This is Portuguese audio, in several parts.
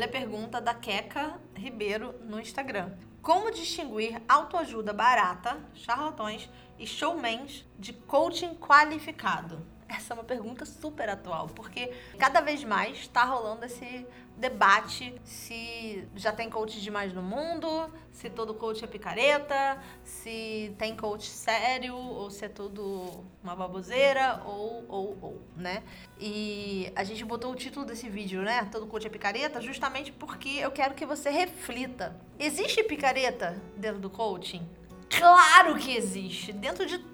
Olha a pergunta da Queca Ribeiro no Instagram. Como distinguir autoajuda barata, charlatões e showmans de coaching qualificado? Essa é uma pergunta super atual, porque cada vez mais está rolando esse debate se já tem coach demais no mundo, se todo coach é picareta, se tem coach sério, ou se é tudo uma baboseira, ou, ou, ou, né? E a gente botou o título desse vídeo, né? Todo coach é picareta, justamente porque eu quero que você reflita. Existe picareta dentro do coaching? Claro que existe! Dentro de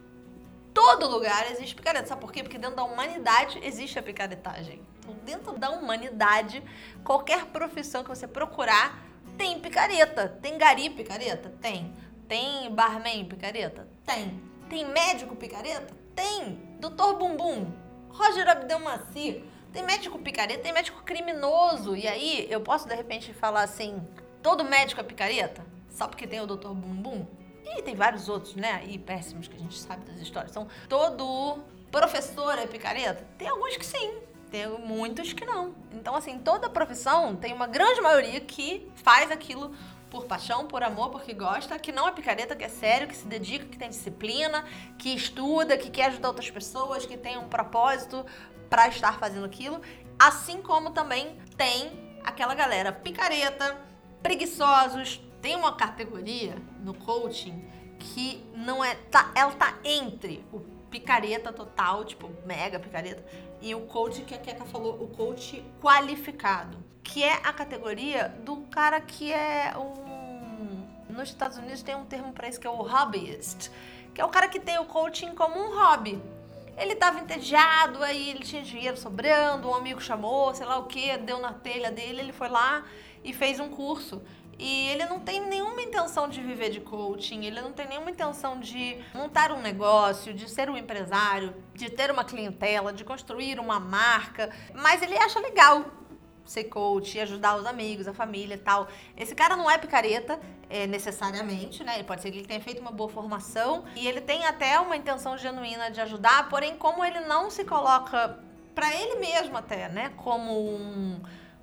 todo lugar existe picareta. Sabe por quê? Porque dentro da humanidade existe a picaretagem. Então, dentro da humanidade, qualquer profissão que você procurar tem picareta. Tem gari picareta? Tem. Tem barman picareta? Tem. Tem médico picareta? Tem. Doutor Bumbum, Roger Abdelmaci. Tem médico picareta, tem médico criminoso. E aí, eu posso de repente falar assim: todo médico é picareta? Só porque tem o doutor Bumbum? E tem vários outros, né? E péssimos que a gente sabe das histórias. Então, todo professor é picareta? Tem alguns que sim. Tem muitos que não. Então, assim, toda profissão tem uma grande maioria que faz aquilo por paixão, por amor, porque gosta, que não é picareta, que é sério, que se dedica, que tem disciplina, que estuda, que quer ajudar outras pessoas, que tem um propósito para estar fazendo aquilo. Assim como também tem aquela galera picareta, preguiçosos, tem uma categoria no coaching que não é. Tá, ela tá entre o picareta total, tipo, mega picareta, e o coach que a Keka falou, o coach qualificado. Que é a categoria do cara que é um. Nos Estados Unidos tem um termo para isso que é o hobbyist, que é o cara que tem o coaching como um hobby. Ele tava entediado, aí ele tinha dinheiro sobrando, um amigo chamou, sei lá o que, deu na telha dele, ele foi lá e fez um curso. E ele não tem nenhuma intenção de viver de coaching, ele não tem nenhuma intenção de montar um negócio, de ser um empresário, de ter uma clientela, de construir uma marca, mas ele acha legal ser coach, ajudar os amigos, a família e tal. Esse cara não é picareta, é, necessariamente, né? Ele pode ser que ele tenha feito uma boa formação e ele tem até uma intenção genuína de ajudar, porém, como ele não se coloca para ele mesmo até, né? Como um,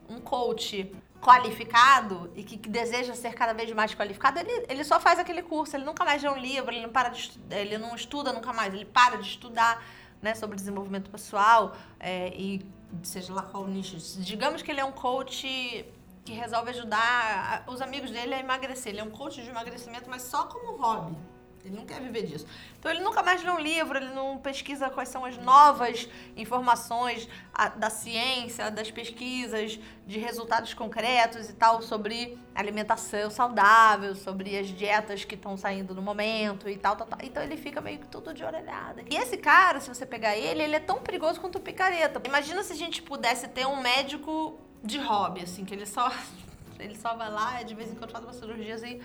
um coach qualificado e que, que, deseja ser cada vez mais qualificado, ele, ele só faz aquele curso, ele nunca mais lê um livro, ele não para de ele não estuda nunca mais, ele para de estudar né, sobre desenvolvimento pessoal é, e seja lá qual nicho. Digamos que ele é um coach que resolve ajudar os amigos dele a emagrecer. Ele é um coach de emagrecimento, mas só como hobby. Ele não quer viver disso. Então ele nunca mais lê um livro, ele não pesquisa quais são as novas informações da ciência, das pesquisas, de resultados concretos e tal sobre alimentação saudável, sobre as dietas que estão saindo no momento e tal, tal, tal. Então ele fica meio que tudo de orelhada. E esse cara, se você pegar ele, ele é tão perigoso quanto o picareta. Imagina se a gente pudesse ter um médico de hobby, assim, que ele só ele só vai lá, de vez em quando faz umas cirurgias e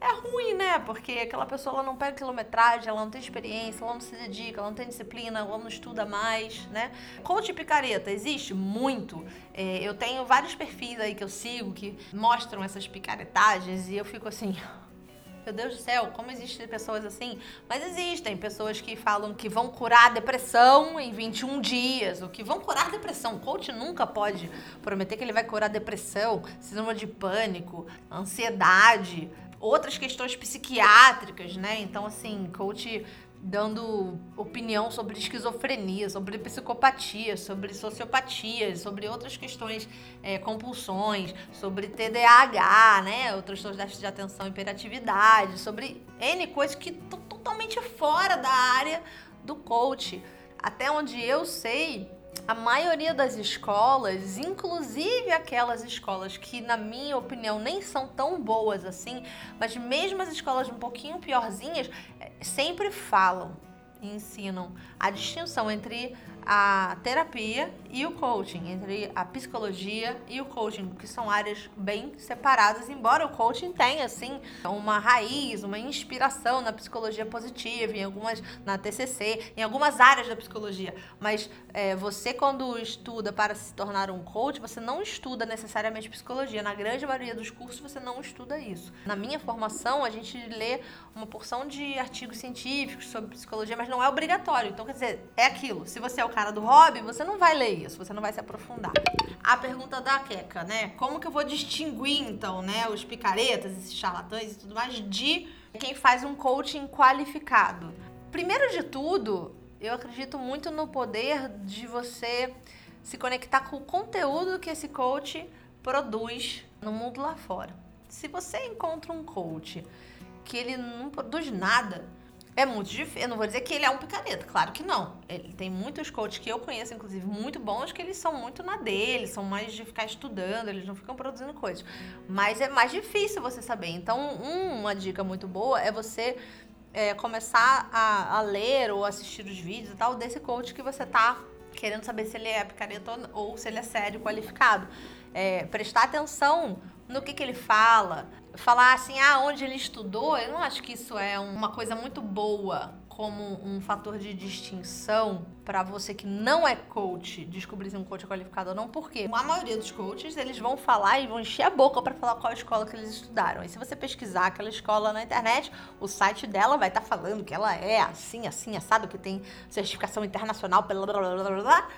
é ruim, né? Porque aquela pessoa ela não pega quilometragem, ela não tem experiência, ela não se dedica, ela não tem disciplina, ela não estuda mais, né? Coach picareta existe muito. É, eu tenho vários perfis aí que eu sigo que mostram essas picaretagens e eu fico assim. Meu Deus do céu, como existem pessoas assim? Mas existem pessoas que falam que vão curar a depressão em 21 dias, ou que vão curar a depressão. O coach nunca pode prometer que ele vai curar a depressão, síndrome de pânico, ansiedade, outras questões psiquiátricas, né? Então, assim, coach dando opinião sobre esquizofrenia, sobre psicopatia, sobre sociopatia, sobre outras questões, é, compulsões, sobre TDAH, né? Outras questões de atenção e hiperatividade, sobre N coisas que estão totalmente fora da área do coach. Até onde eu sei, a maioria das escolas, inclusive aquelas escolas que, na minha opinião, nem são tão boas assim, mas mesmo as escolas um pouquinho piorzinhas, eh, sempre falam e ensinam. A distinção entre a terapia e o coaching, entre a psicologia e o coaching, que são áreas bem separadas, embora o coaching tenha, assim, uma raiz, uma inspiração na psicologia positiva, em algumas, na TCC, em algumas áreas da psicologia. Mas é, você, quando estuda para se tornar um coach, você não estuda necessariamente psicologia. Na grande maioria dos cursos, você não estuda isso. Na minha formação, a gente lê uma porção de artigos científicos sobre psicologia, mas não é obrigatório. Então, quer dizer, é aquilo. Se você é o cara do hobby, você não vai ler isso, você não vai se aprofundar. A pergunta da Keka, né? Como que eu vou distinguir, então, né, os picaretas, esses charlatães e tudo mais, de quem faz um coaching qualificado? Primeiro de tudo, eu acredito muito no poder de você se conectar com o conteúdo que esse coach produz no mundo lá fora. Se você encontra um coach que ele não produz nada, é muito difícil. Eu não vou dizer que ele é um picareta, claro que não. Ele tem muitos coaches que eu conheço, inclusive, muito bons, que eles são muito na dele, são mais de ficar estudando, eles não ficam produzindo coisas. Mas é mais difícil você saber. Então, uma dica muito boa é você é, começar a, a, ler ou assistir os vídeos e tal desse coach que você tá querendo saber se ele é picareta ou, ou se ele é sério, qualificado. É, prestar atenção no que, que ele fala. Falar assim, ah, onde ele estudou, eu não acho que isso é uma coisa muito boa como um fator de distinção para você que não é coach descobrir se um coach é qualificado ou não, porque a maioria dos coaches eles vão falar e vão encher a boca para falar qual escola que eles estudaram. E se você pesquisar aquela escola na internet, o site dela vai estar tá falando que ela é assim, assim, assado, que tem certificação internacional, blá blá blá blá blá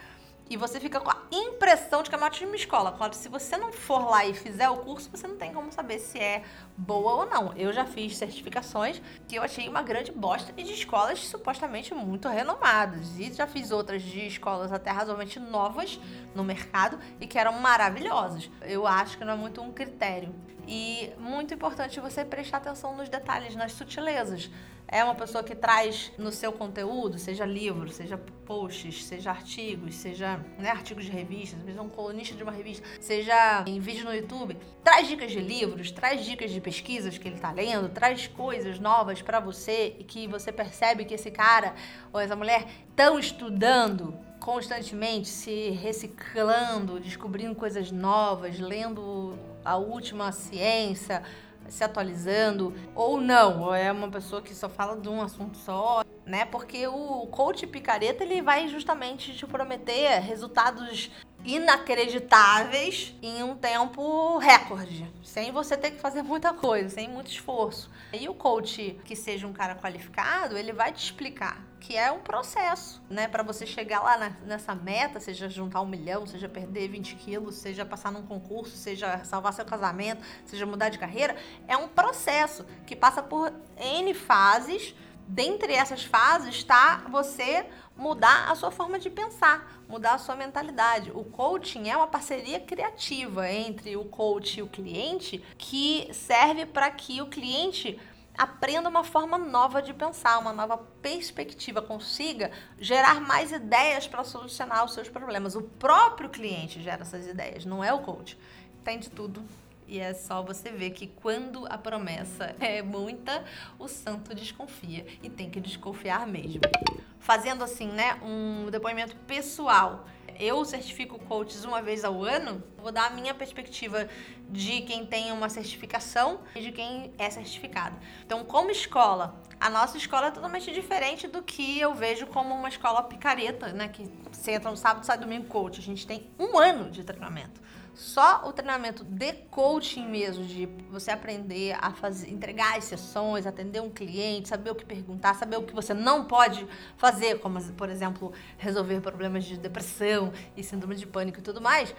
e você fica com a impressão de que é uma ótima escola. Claro, se você não for lá e fizer o curso, você não tem como saber se é boa ou não. Eu já fiz certificações que eu achei uma grande bosta e de escolas supostamente muito renomadas. E já fiz outras de escolas até razoavelmente novas no mercado e que eram maravilhosas. Eu acho que não é muito um critério. E muito importante você prestar atenção nos detalhes, nas sutilezas. É uma pessoa que traz no seu conteúdo, seja livro, seja posts, seja artigos, seja né, artigos de revistas, seja um colunista de uma revista, seja em vídeo no YouTube, traz dicas de livros, traz dicas de pesquisas que ele está lendo, traz coisas novas para você e que você percebe que esse cara ou essa mulher estão estudando constantemente, se reciclando, descobrindo coisas novas, lendo a última ciência, se atualizando ou não, é uma pessoa que só fala de um assunto só, né? Porque o coach picareta ele vai justamente te prometer resultados inacreditáveis em um tempo recorde, sem você ter que fazer muita coisa, sem muito esforço. E o coach que seja um cara qualificado, ele vai te explicar que é um processo, né, para você chegar lá na, nessa meta, seja juntar um milhão, seja perder 20 quilos, seja passar num concurso, seja salvar seu casamento, seja mudar de carreira, é um processo que passa por N fases. Dentre essas fases está você mudar a sua forma de pensar, mudar a sua mentalidade. O coaching é uma parceria criativa entre o coach e o cliente que serve para que o cliente aprenda uma forma nova de pensar, uma nova perspectiva, consiga gerar mais ideias para solucionar os seus problemas. O próprio cliente gera essas ideias, não é o coach. Tem de tudo. E é só você ver que quando a promessa é muita, o santo desconfia. E tem que desconfiar mesmo. Fazendo assim, né, um depoimento pessoal eu certifico coaches uma vez ao ano, vou dar a minha perspectiva de quem tem uma certificação e de quem é certificado. Então, como escola, a nossa escola é totalmente diferente do que eu vejo como uma escola picareta, né? Que você entra no sábado, sai domingo coach. A gente tem um ano de treinamento. Só o treinamento de coaching mesmo, de você aprender a fazer, entregar as sessões, atender um cliente, saber o que perguntar, saber o que você não pode fazer, como, por exemplo, resolver problemas de depressão e síndrome de pânico e tudo mais.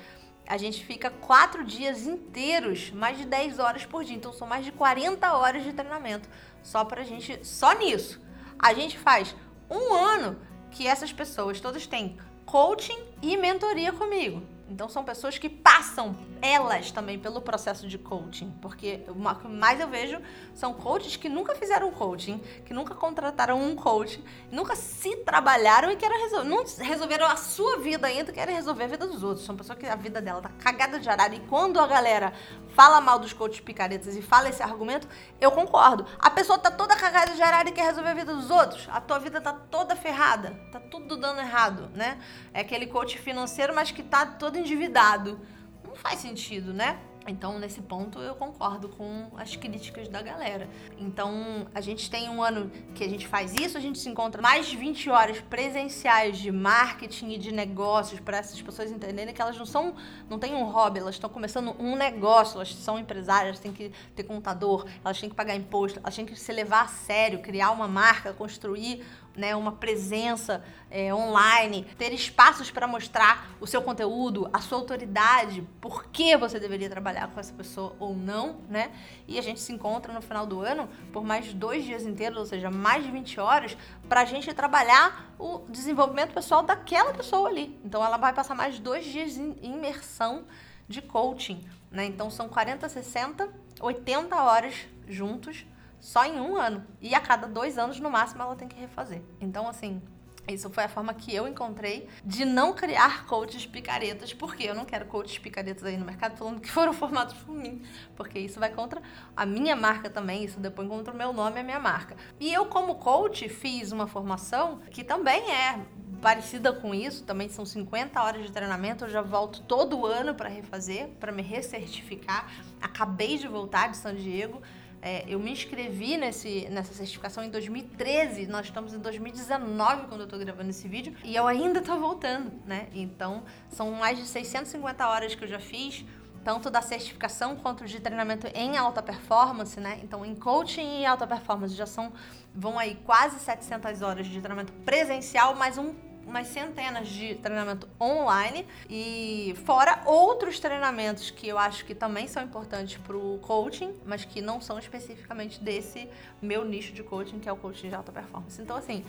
A gente fica quatro dias inteiros, mais de 10 horas por dia. Então, são mais de 40 horas de treinamento só pra gente, só nisso. A gente faz um ano que essas pessoas todas têm coaching e mentoria comigo. Então são pessoas que passam elas também pelo processo de coaching, porque o que mais eu vejo são coaches que nunca fizeram coaching, que nunca contrataram um coach, nunca se trabalharam e querem resolver, não resolveram a sua vida ainda, querem resolver a vida dos outros. São pessoas que a vida dela tá cagada de arara e quando a galera fala mal dos coaches picaretas e fala esse argumento, eu concordo. A pessoa tá toda cagada de arara e quer resolver a vida dos outros, a tua vida tá toda ferrada, tá tudo dando errado, né? É aquele coach financeiro, mas que tá todo endividado. Não faz sentido, né? Então, nesse ponto, eu concordo com as críticas da galera. Então, a gente tem um ano que a gente faz isso, a gente se encontra mais de 20 horas presenciais de marketing e de negócios para essas pessoas entenderem que elas não são, não têm um hobby, elas estão começando um negócio, elas são empresárias, têm que ter contador, elas têm que pagar imposto, elas têm que se levar a sério, criar uma marca, construir né, uma presença é, online, ter espaços para mostrar o seu conteúdo, a sua autoridade, por que você deveria trabalhar com essa pessoa ou não, né? E a gente se encontra no final do ano por mais dois dias inteiros, ou seja, mais de 20 horas, para a gente trabalhar o desenvolvimento pessoal daquela pessoa ali. Então ela vai passar mais dois dias em imersão de coaching, né? Então são 40, 60, 80 horas juntos só em um ano. E a cada dois anos, no máximo, ela tem que refazer. Então, assim, isso foi a forma que eu encontrei de não criar coaches picaretas, porque eu não quero coaches picaretas aí no mercado falando que foram formados por mim, porque isso vai contra a minha marca também, isso depois contra o meu nome e a minha marca. E eu, como coach, fiz uma formação que também é parecida com isso, também são 50 horas de treinamento, eu já volto todo ano para refazer, para me recertificar. Acabei de voltar de São Diego é, eu me inscrevi nesse, nessa certificação em 2013, nós estamos em 2019 quando eu estou gravando esse vídeo, e eu ainda estou voltando, né? Então, são mais de 650 horas que eu já fiz, tanto da certificação quanto de treinamento em alta performance, né? Então, em coaching e alta performance já são, vão aí quase 700 horas de treinamento presencial, mais um umas centenas de treinamento online e fora outros treinamentos que eu acho que também são importantes para o coaching, mas que não são especificamente desse meu nicho de coaching, que é o coaching de alta performance. Então, assim,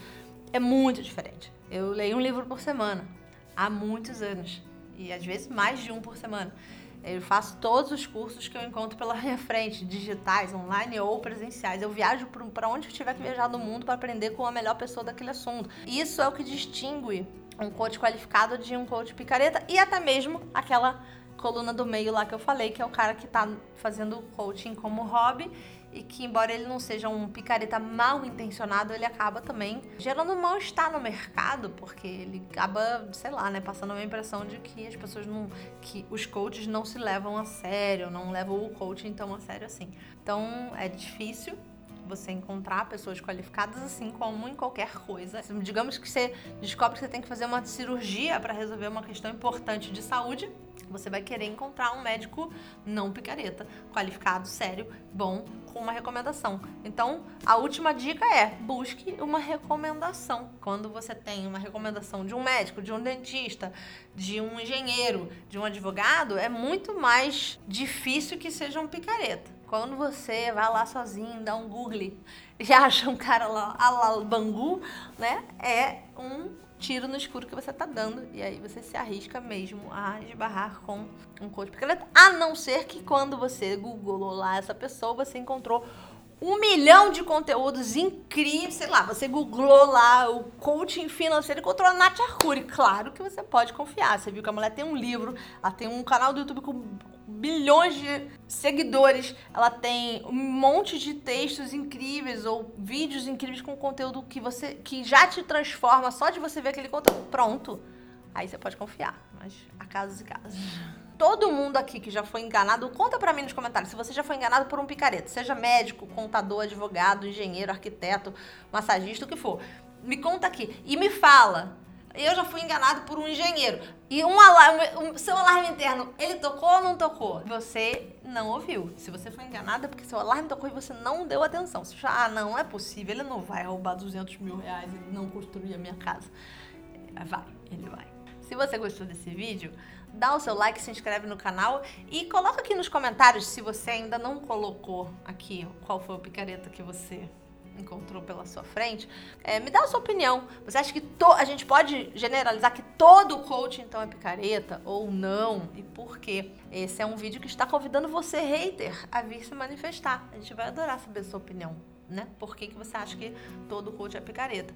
é muito diferente. Eu leio um livro por semana há muitos anos e às vezes mais de um por semana. Eu faço todos os cursos que eu encontro pela minha frente, digitais, online ou presenciais. Eu viajo para onde eu tiver que viajar no mundo para aprender com a melhor pessoa daquele assunto. Isso é o que distingue um coach qualificado de um coach picareta e até mesmo aquela coluna do meio lá que eu falei, que é o cara que está fazendo coaching como hobby e que, embora ele não seja um picareta mal intencionado, ele acaba também gerando mal-estar no mercado, porque ele acaba, sei lá, né, passando uma impressão de que as pessoas não. que os coaches não se levam a sério, não levam o coaching tão a sério assim. Então é difícil você encontrar pessoas qualificadas assim como em qualquer coisa. Digamos que você descobre que você tem que fazer uma cirurgia para resolver uma questão importante de saúde, você vai querer encontrar um médico não picareta, qualificado, sério, bom, com uma recomendação. Então, a última dica é: busque uma recomendação. Quando você tem uma recomendação de um médico, de um dentista, de um engenheiro, de um advogado, é muito mais difícil que seja um picareta. Quando você vai lá sozinho, dá um Google e acha um cara lá, a lá Bangu, né? É um tiro no escuro que você tá dando. E aí você se arrisca mesmo a esbarrar com um coach picareta. A não ser que quando você googlou lá essa pessoa, você encontrou um milhão de conteúdos incríveis. Sei lá, você googlou lá o coaching financeiro e encontrou a Nath Arcuri. Claro que você pode confiar. Você viu que a mulher tem um livro, ela tem um canal do YouTube com bilhões de seguidores, ela tem um monte de textos incríveis ou vídeos incríveis com conteúdo que você que já te transforma só de você ver aquele conteúdo. Pronto. Aí você pode confiar, mas há casos e casos. Todo mundo aqui que já foi enganado, conta para mim nos comentários se você já foi enganado por um picareta, seja médico, contador, advogado, engenheiro, arquiteto, massagista, o que for. Me conta aqui e me fala eu já fui enganado por um engenheiro. E um alarme, seu alarme interno, ele tocou ou não tocou? Você não ouviu. Se você foi enganado é porque seu alarme tocou e você não deu atenção. Você já, ah, não é possível, ele não vai roubar 200 mil reais e não construir a minha casa. Vai, ele vai. Se você gostou desse vídeo, dá o seu like, se inscreve no canal e coloca aqui nos comentários se você ainda não colocou aqui qual foi o picareta que você encontrou pela sua frente, é, me dá a sua opinião. Você acha que to, a gente pode generalizar que todo coach então é picareta ou não? E por quê? Esse é um vídeo que está convidando você, hater, a vir se manifestar. A gente vai adorar saber a sua opinião, né? Por que, que você acha que todo coach é picareta?